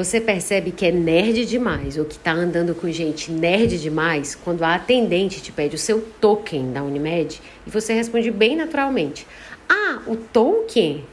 Você percebe que é nerd demais ou que está andando com gente nerd demais quando a atendente te pede o seu token da Unimed e você responde bem naturalmente: Ah, o token.